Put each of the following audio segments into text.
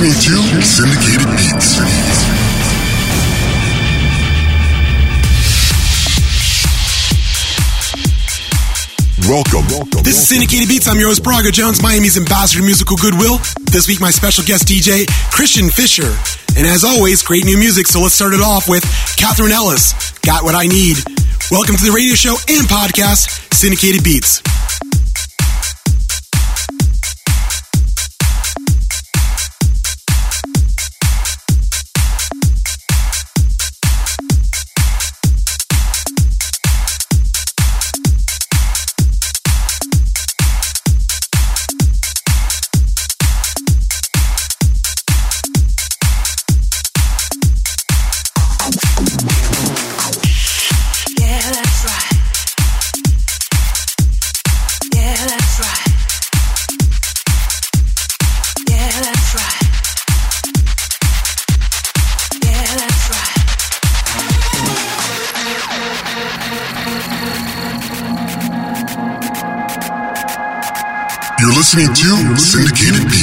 listening to Syndicated Beats. Welcome. This is Syndicated Beats. I'm your host, Braga Jones, Miami's ambassador to musical goodwill. This week, my special guest DJ, Christian Fisher. And as always, great new music. So let's start it off with Catherine Ellis, Got What I Need. Welcome to the radio show and podcast, Syndicated Beats. Listening to Syndicated.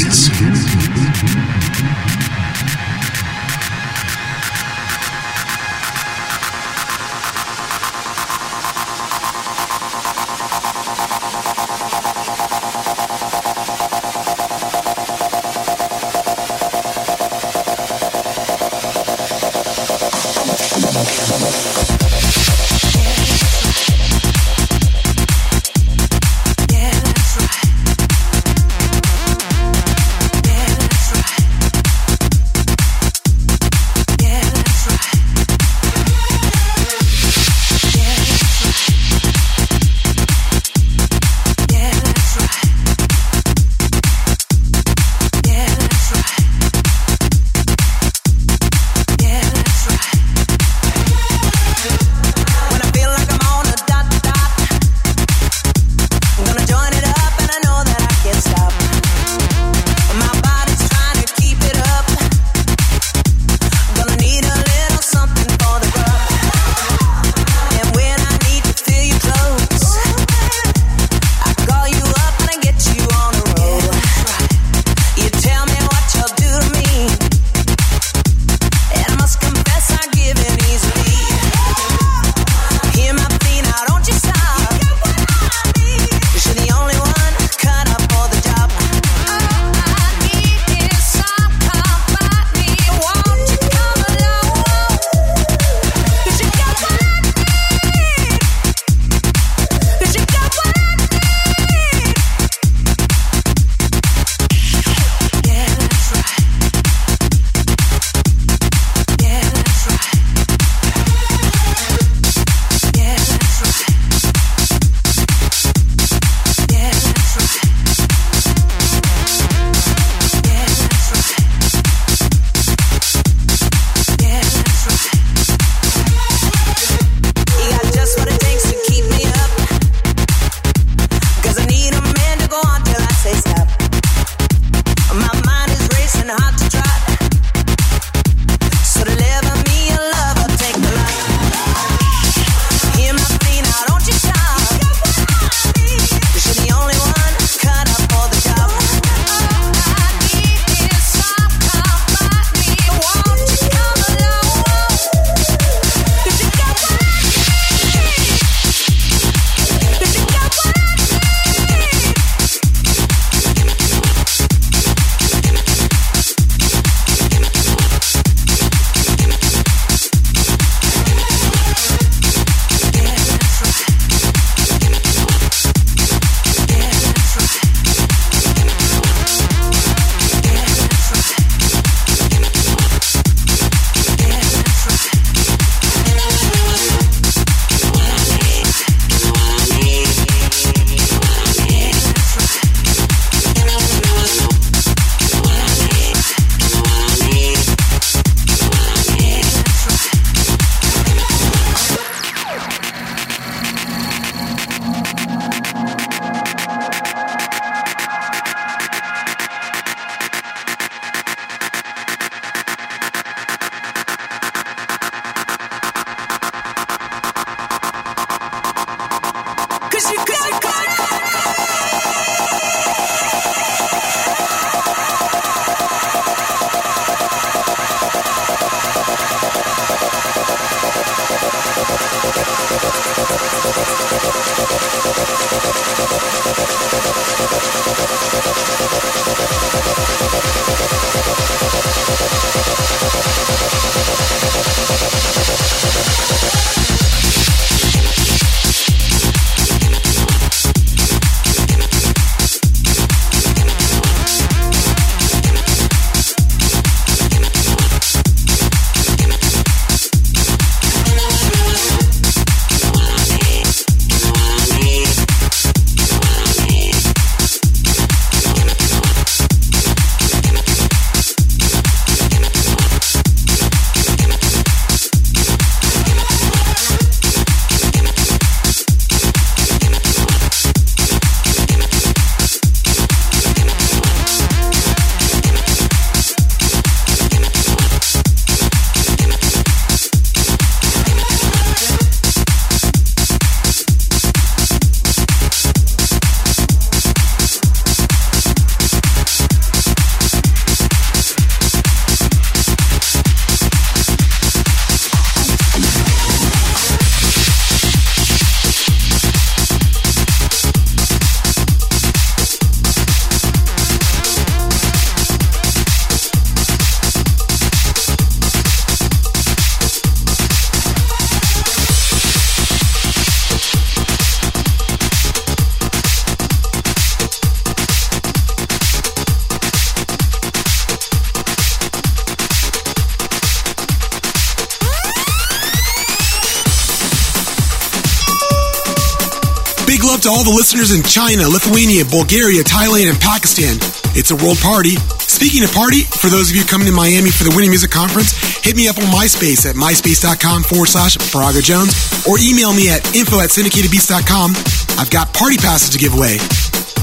China, Lithuania, Bulgaria, Thailand, and Pakistan. It's a world party. Speaking of party, for those of you coming to Miami for the Winter Music Conference, hit me up on MySpace at myspace.com forward slash Braga Jones or email me at info at syndicatedbeats.com. I've got party passes to give away.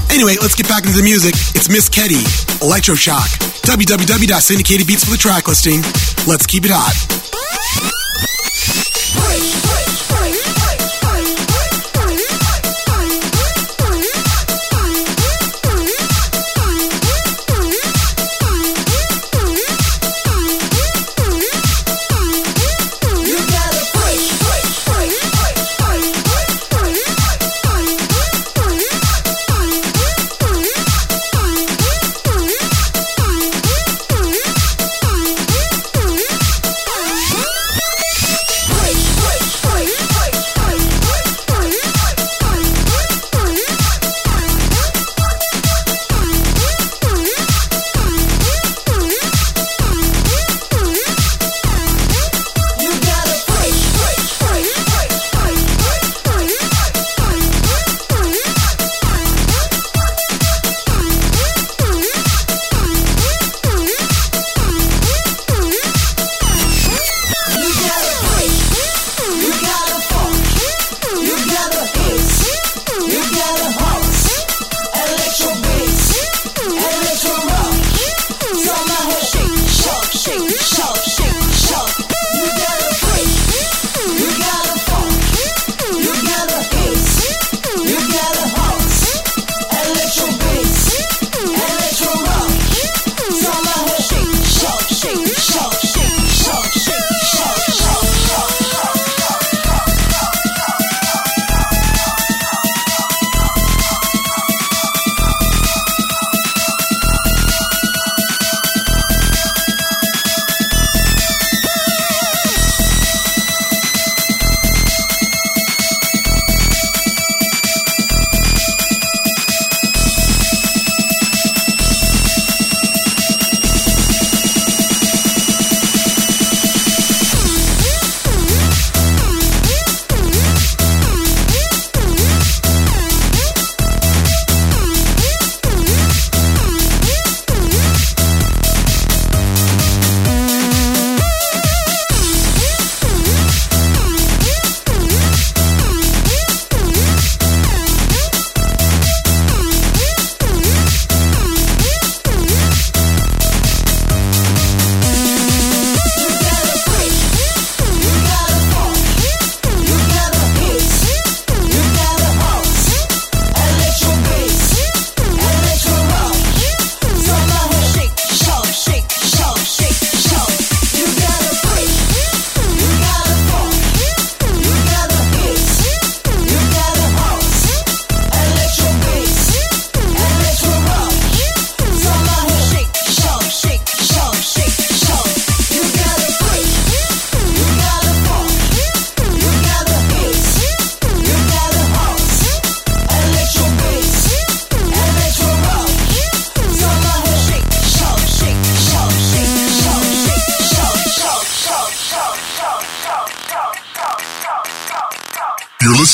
Anyway, let's get back into the music. It's Miss Ketty, Electroshock. www.syndicatedbeats for the track listing. Let's keep it hot.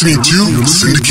Listening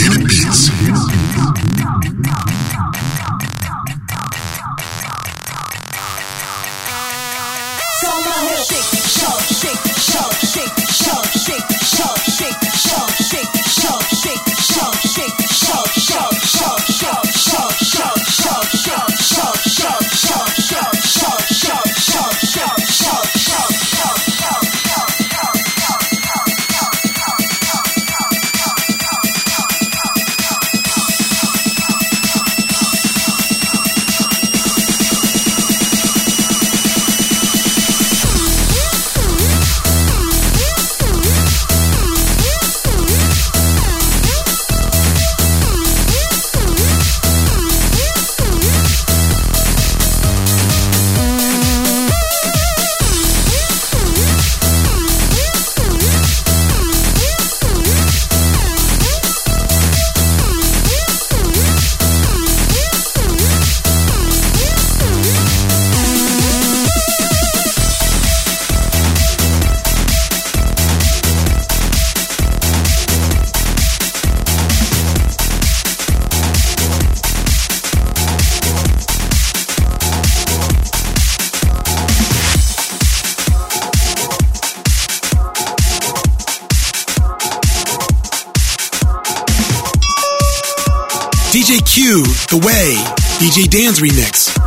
The Way, DJ Dan's remix.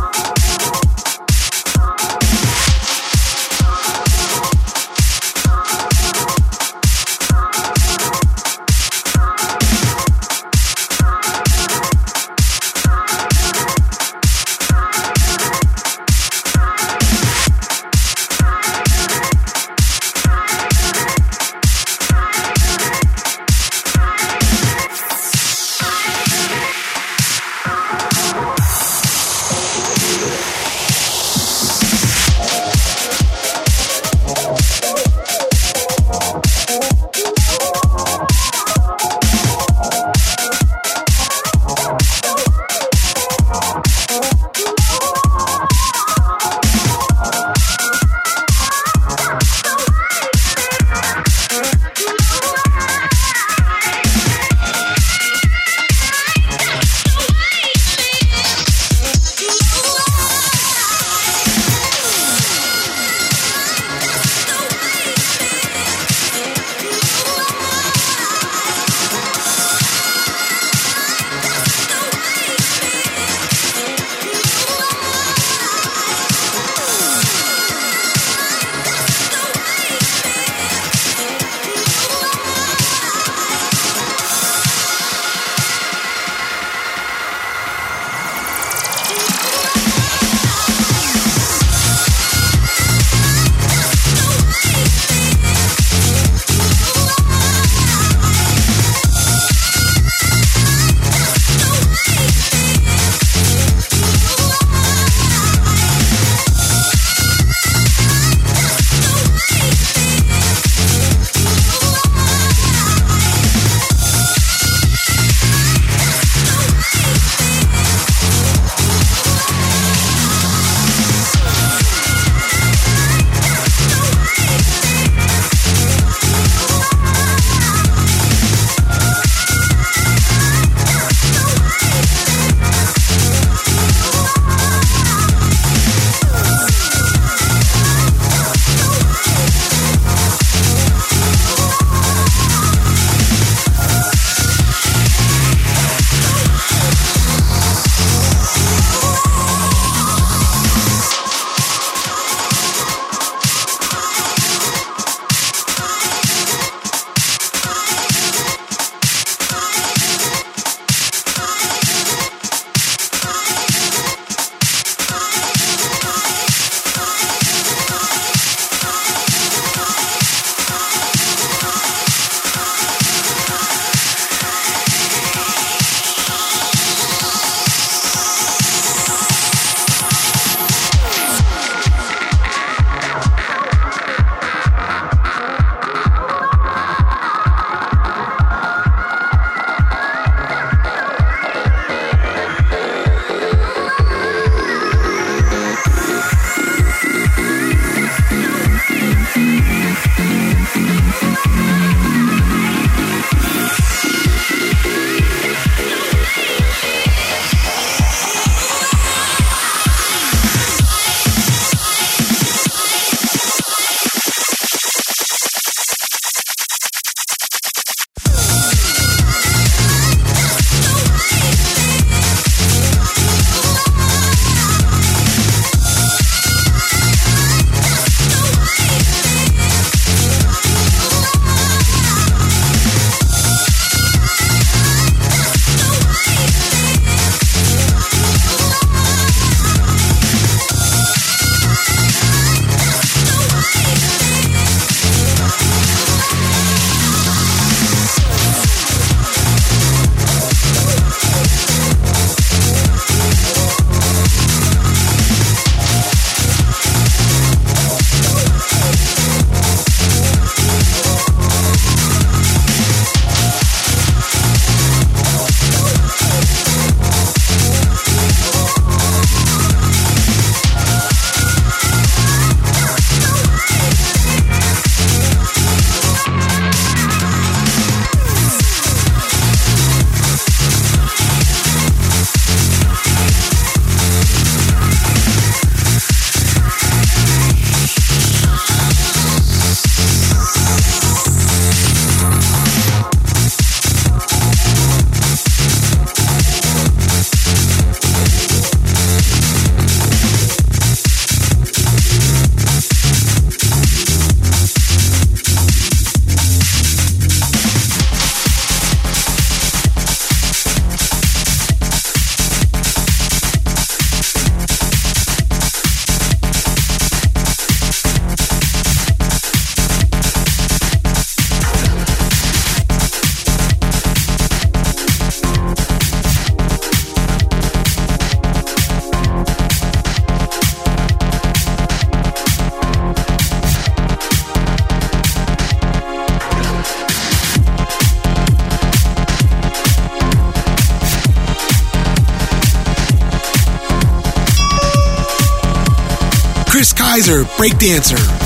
Kaiser, Breakdancer.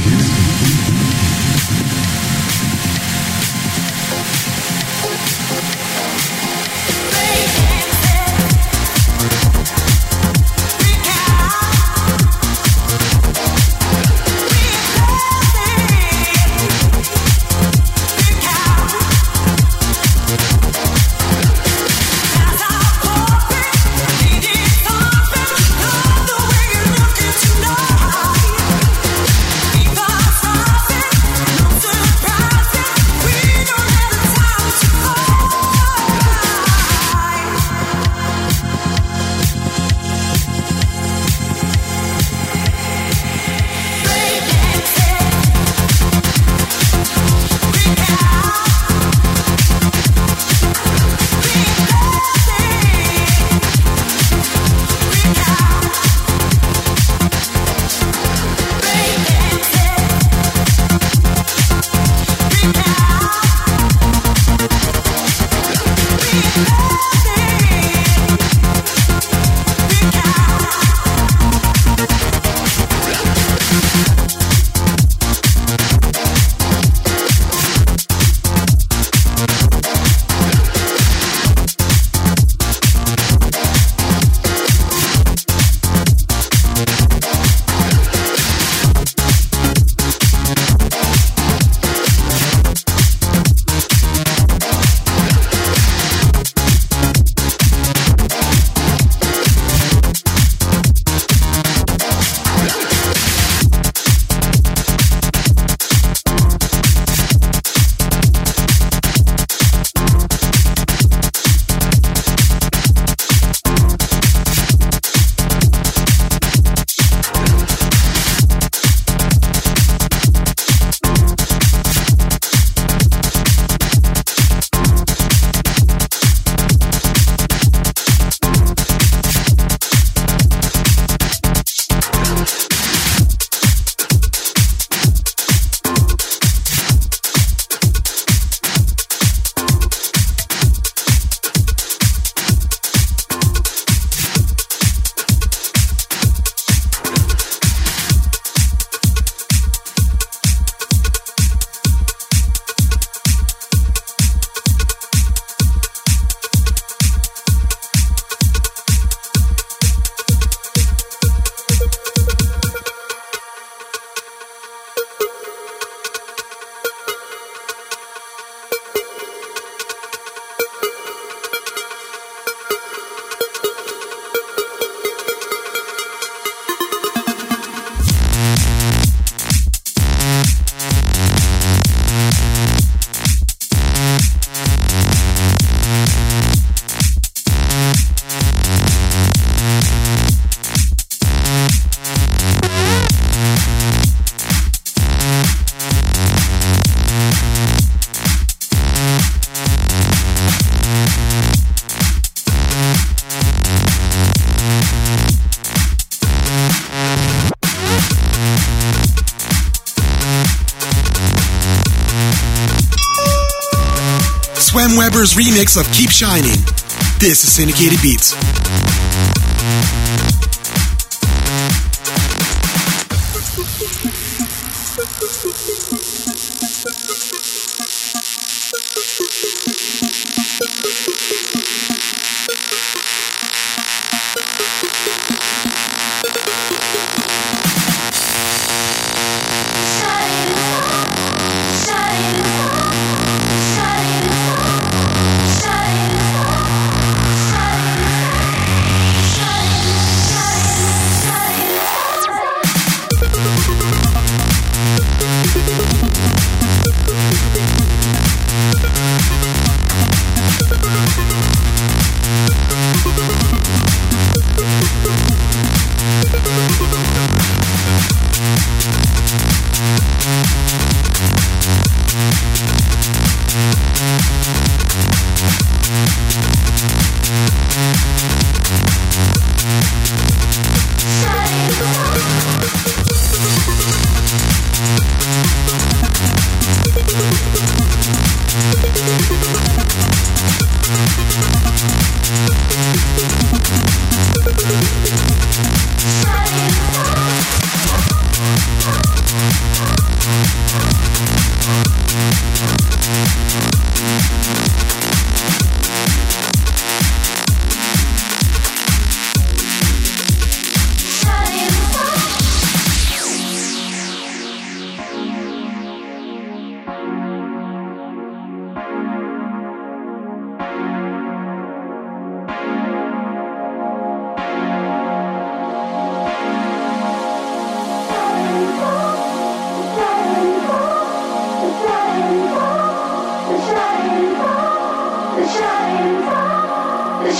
Remix of Keep Shining. This is Syndicated Beats.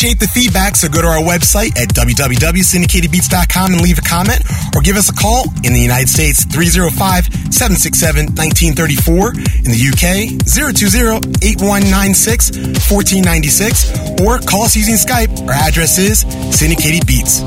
Appreciate the feedback, so go to our website at www.syndicatedbeats.com and leave a comment or give us a call in the United States 305-767-1934, in the UK 020-8196-1496 or call us using Skype. Our address is Syndicated Beats.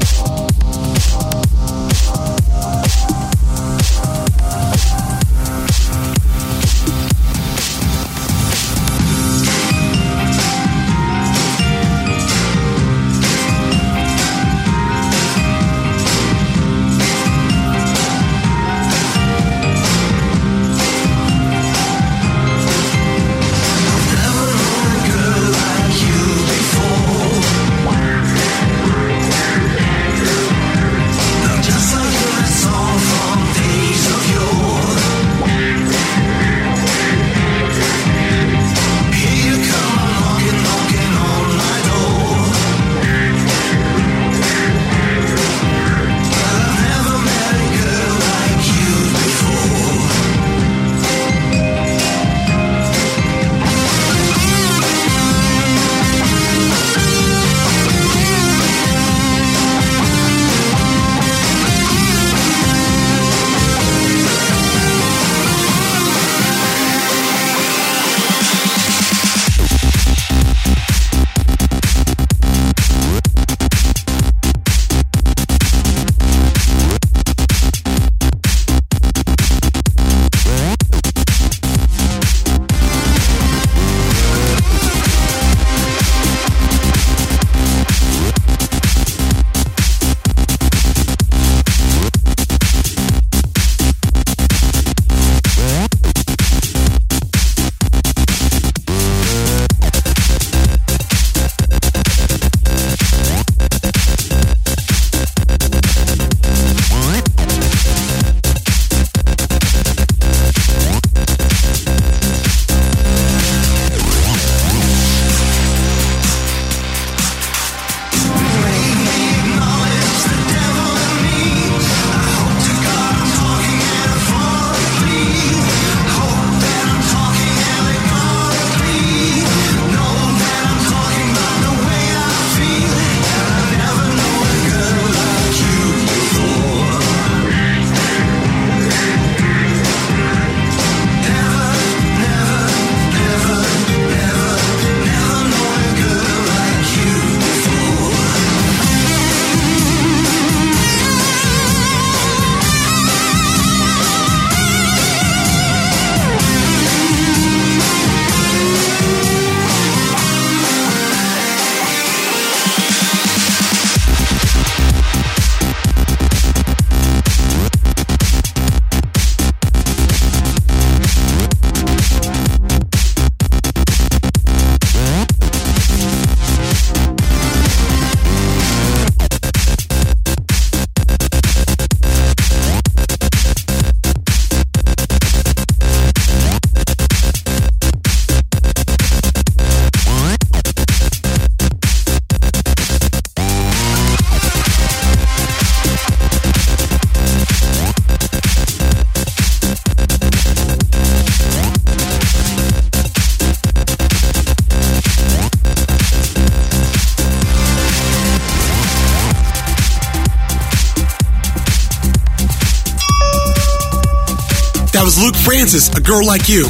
Francis, A Girl Like You.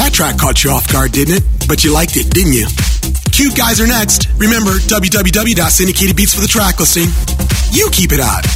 That track caught you off guard, didn't it? But you liked it, didn't you? Cute guys are next. Remember, www.syndicatedbeats for the track listing. You keep it hot.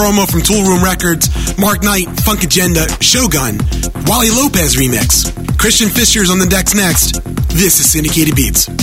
Promo from Toolroom Records, Mark Knight, Funk Agenda, Shogun, Wally Lopez remix. Christian Fischer's on the decks next. This is Syndicated Beats.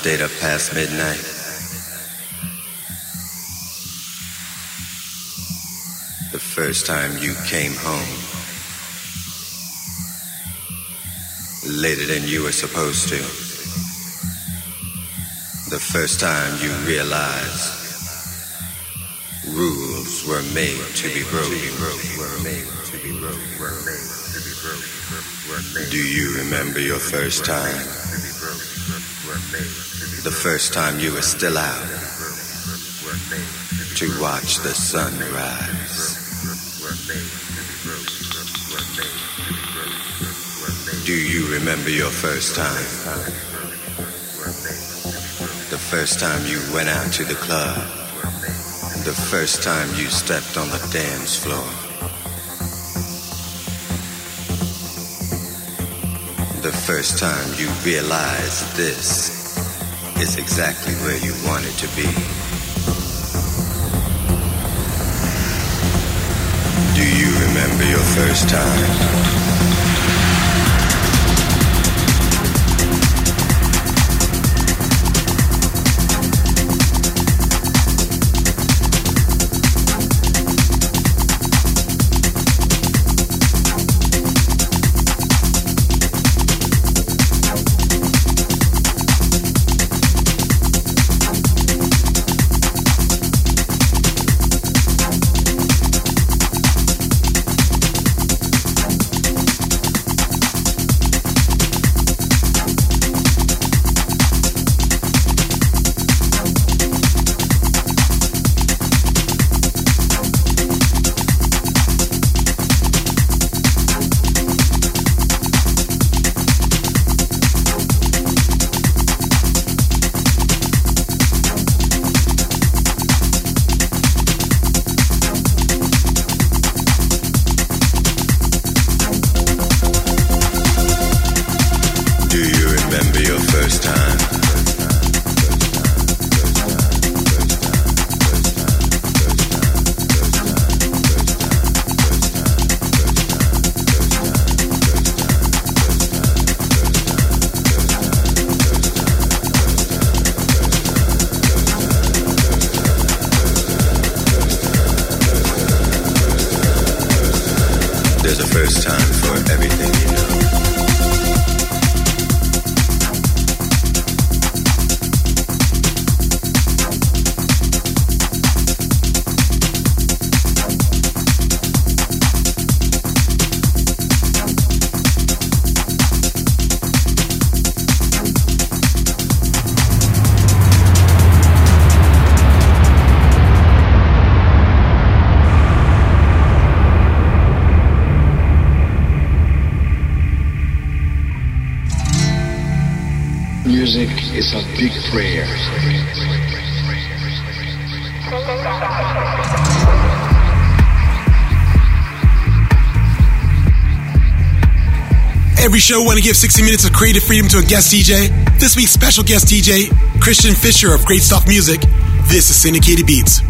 Stayed up past midnight? The first time you came home later than you were supposed to? The first time you realized rules were made to be broken. Do you remember your first time? The first time you were still out to watch the sun rise. Do you remember your first time? The first time you went out to the club. The first time you stepped on the dance floor. The first time you realized this is exactly where you want it to be. Do you remember your first time? Is a big prayer. Every show, want to give 60 minutes of creative freedom to a guest DJ. This week's special guest DJ, Christian Fischer of Great Stuff Music. This is Syndicated Beats.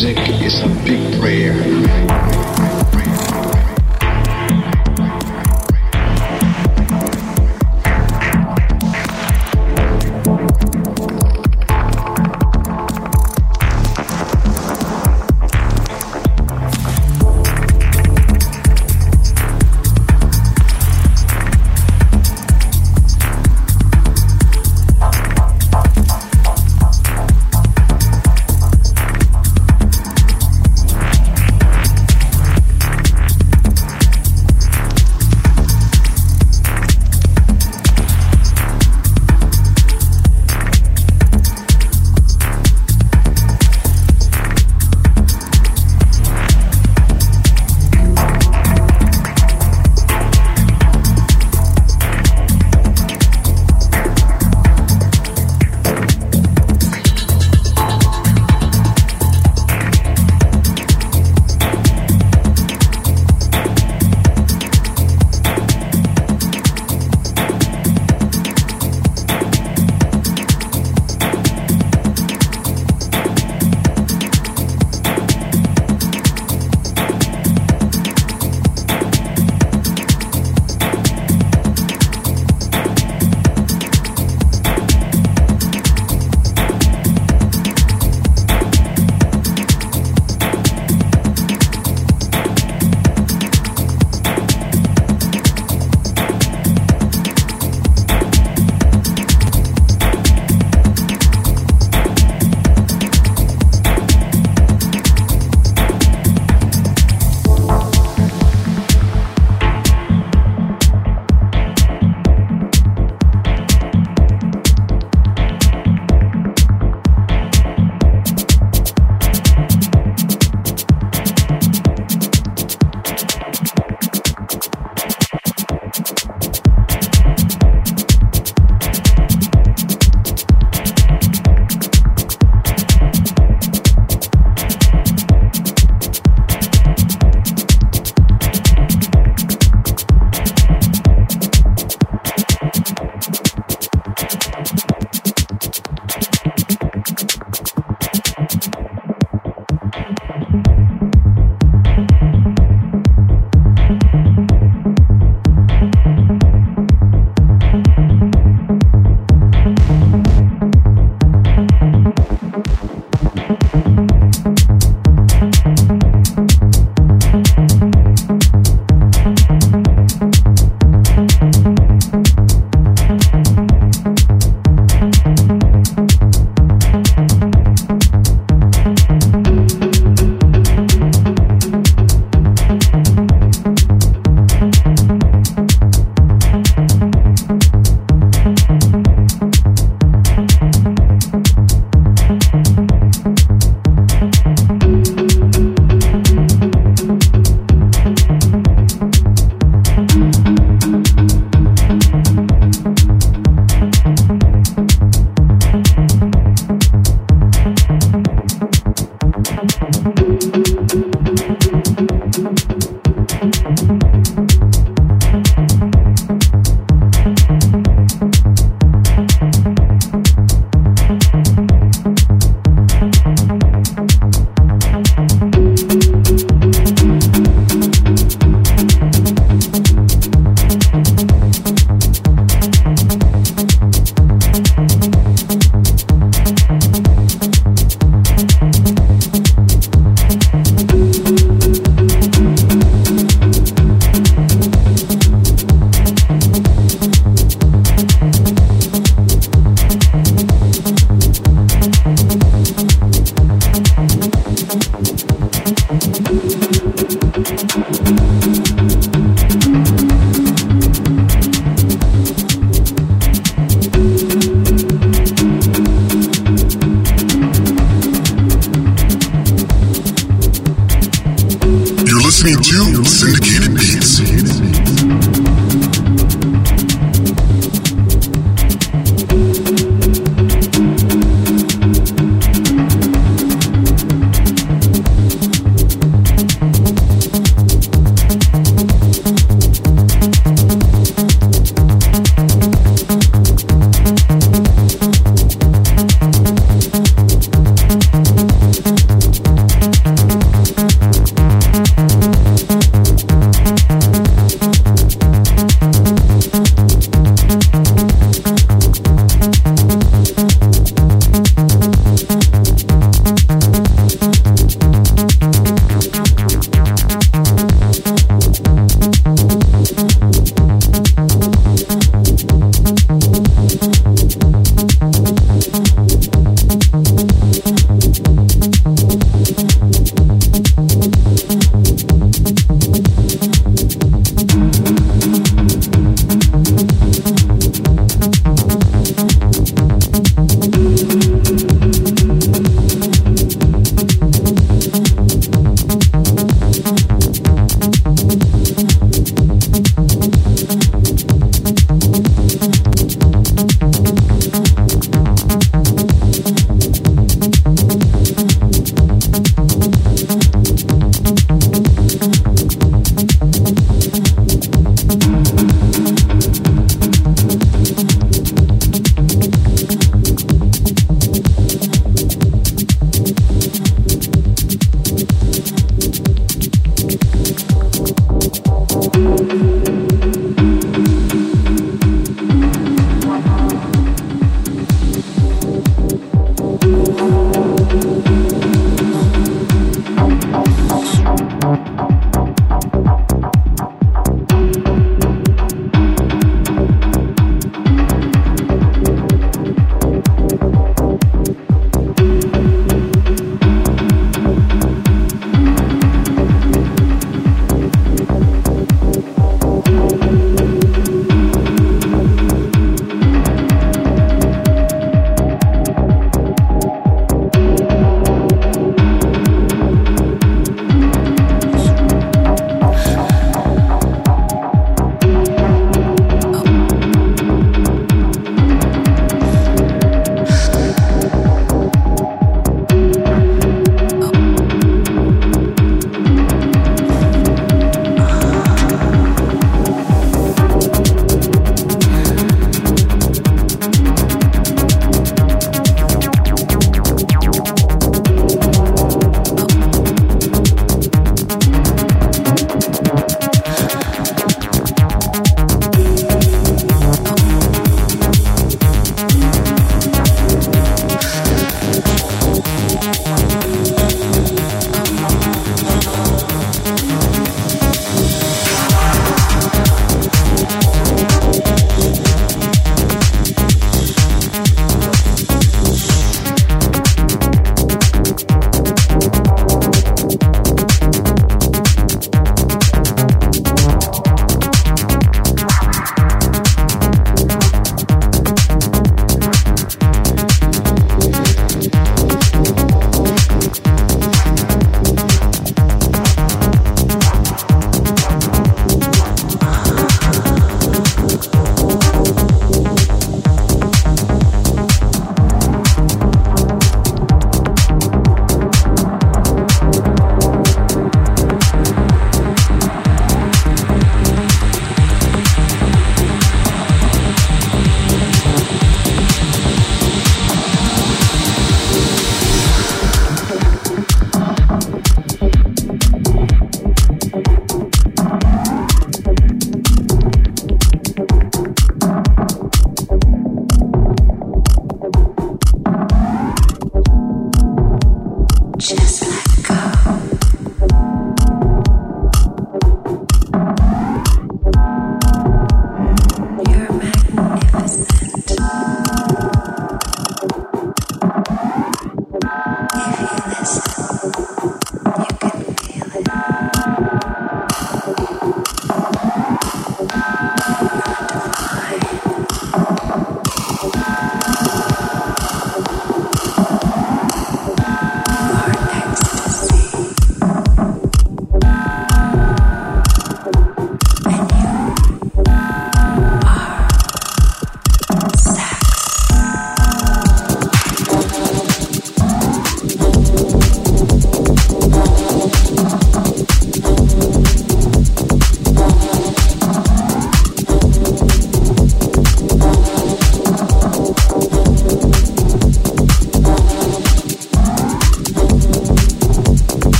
music.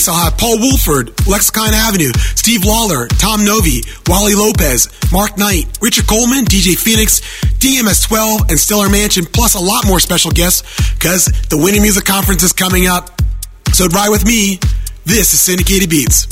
Weeks, I'll have Paul Woolford, Lexicon Avenue, Steve Lawler, Tom Novy, Wally Lopez, Mark Knight, Richard Coleman, DJ Phoenix, DMS12, and Stellar Mansion, plus a lot more special guests because the Winter Music Conference is coming up. So ride with me. This is Syndicated Beats.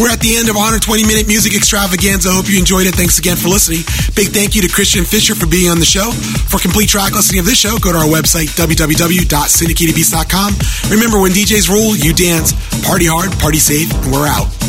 We're at the end of 120 minute music extravaganza. Hope you enjoyed it. Thanks again for listening. Big thank you to Christian Fischer for being on the show. For complete track listing of this show, go to our website, www.syndicatedbeats.com. Remember, when DJs rule, you dance. Party hard, party safe, and we're out.